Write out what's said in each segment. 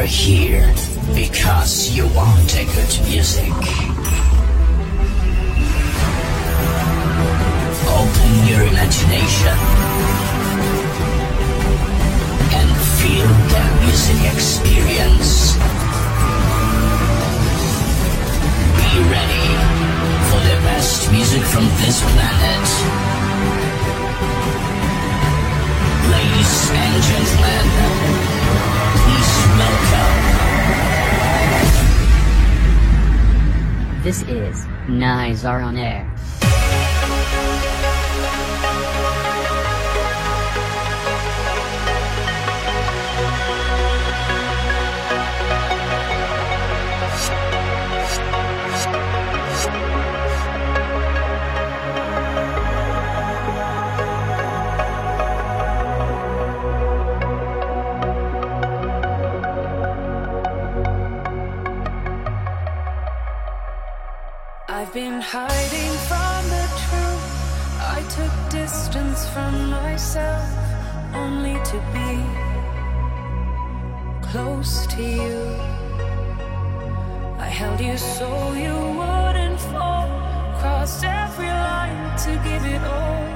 are here because you want a good music. Open your imagination and feel the music experience. Be ready for the best music from this planet. Ladies and gentlemen. This is Nizar on Air. Hiding from the truth. I took distance from myself only to be close to you. I held you so you wouldn't fall. Crossed every line to give it all,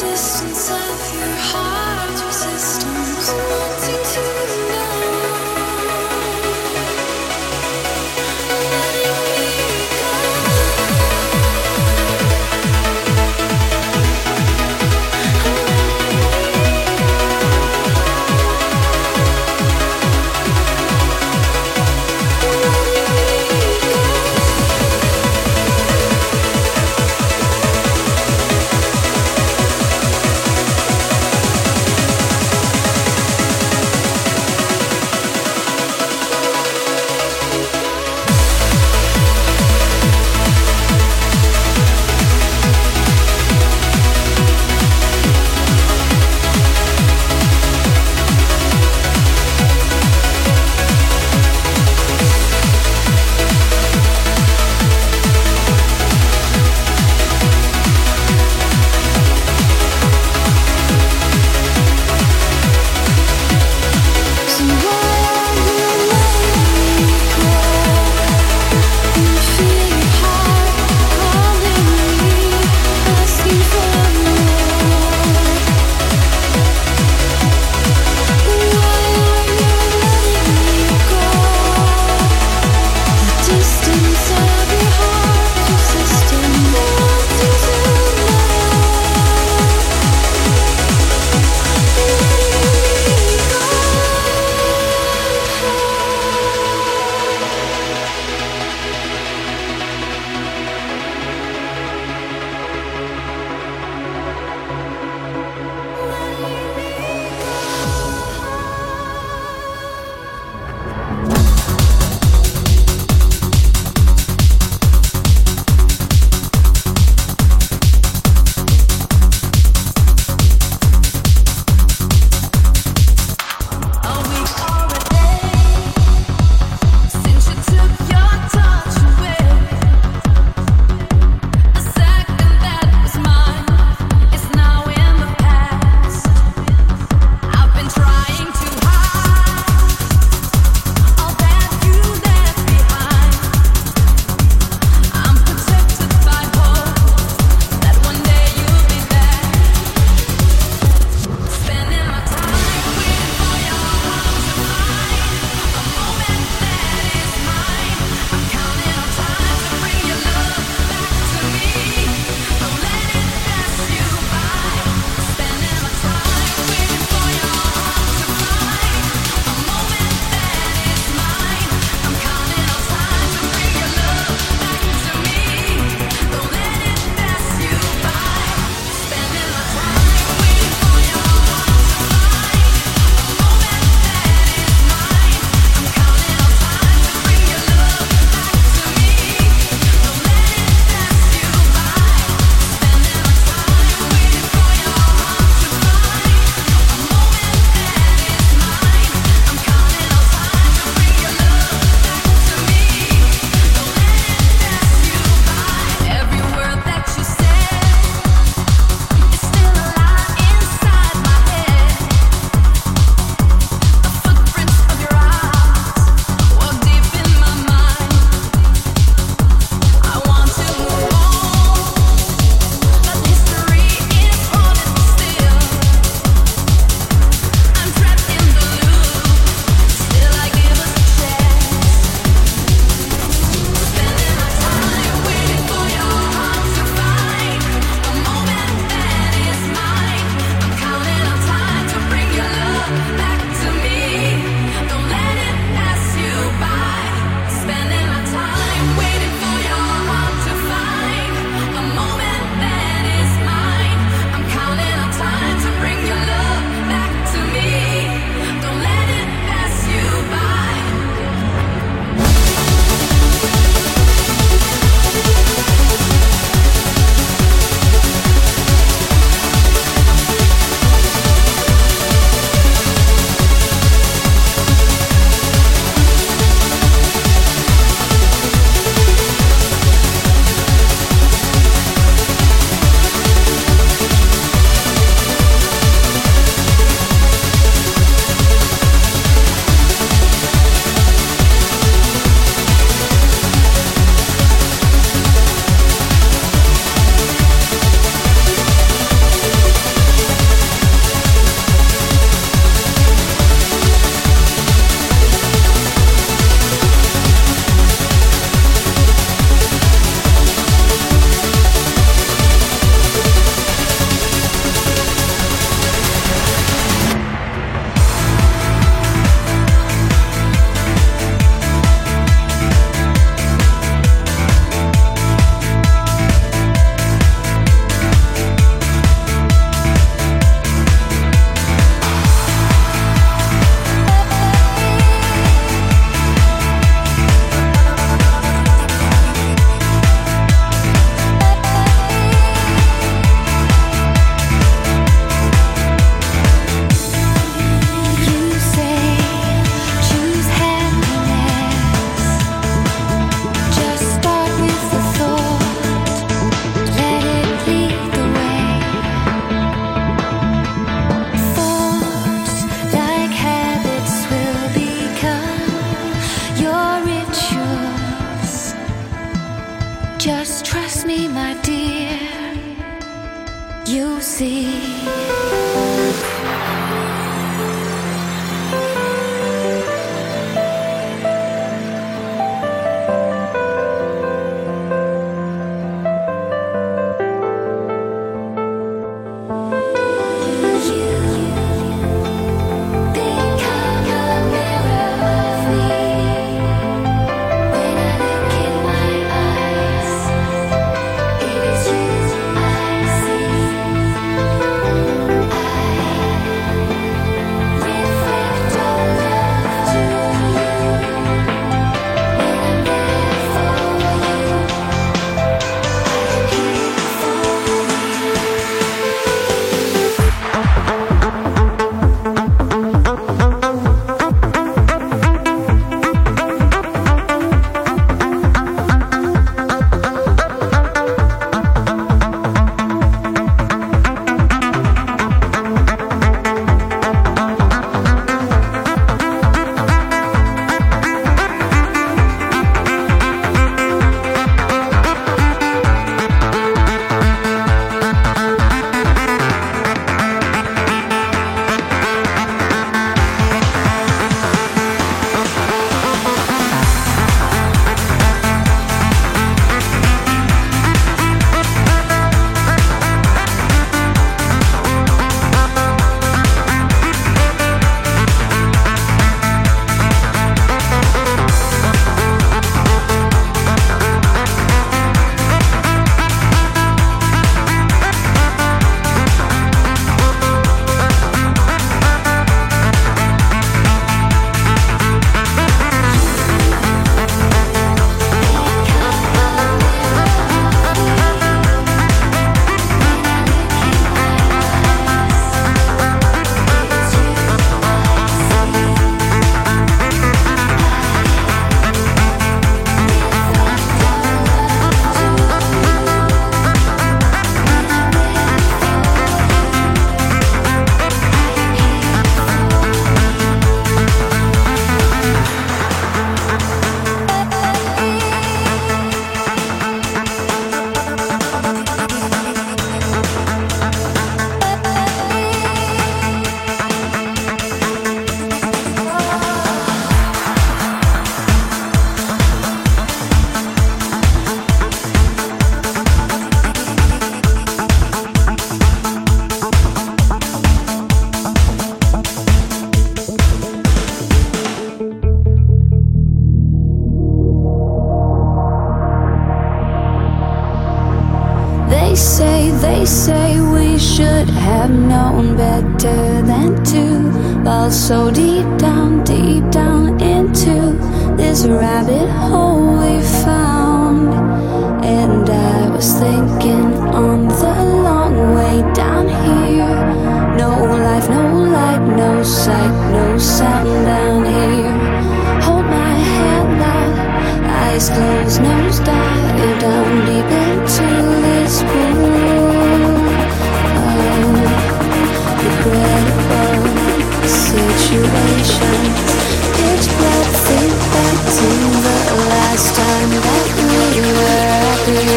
distance of your heart's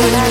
were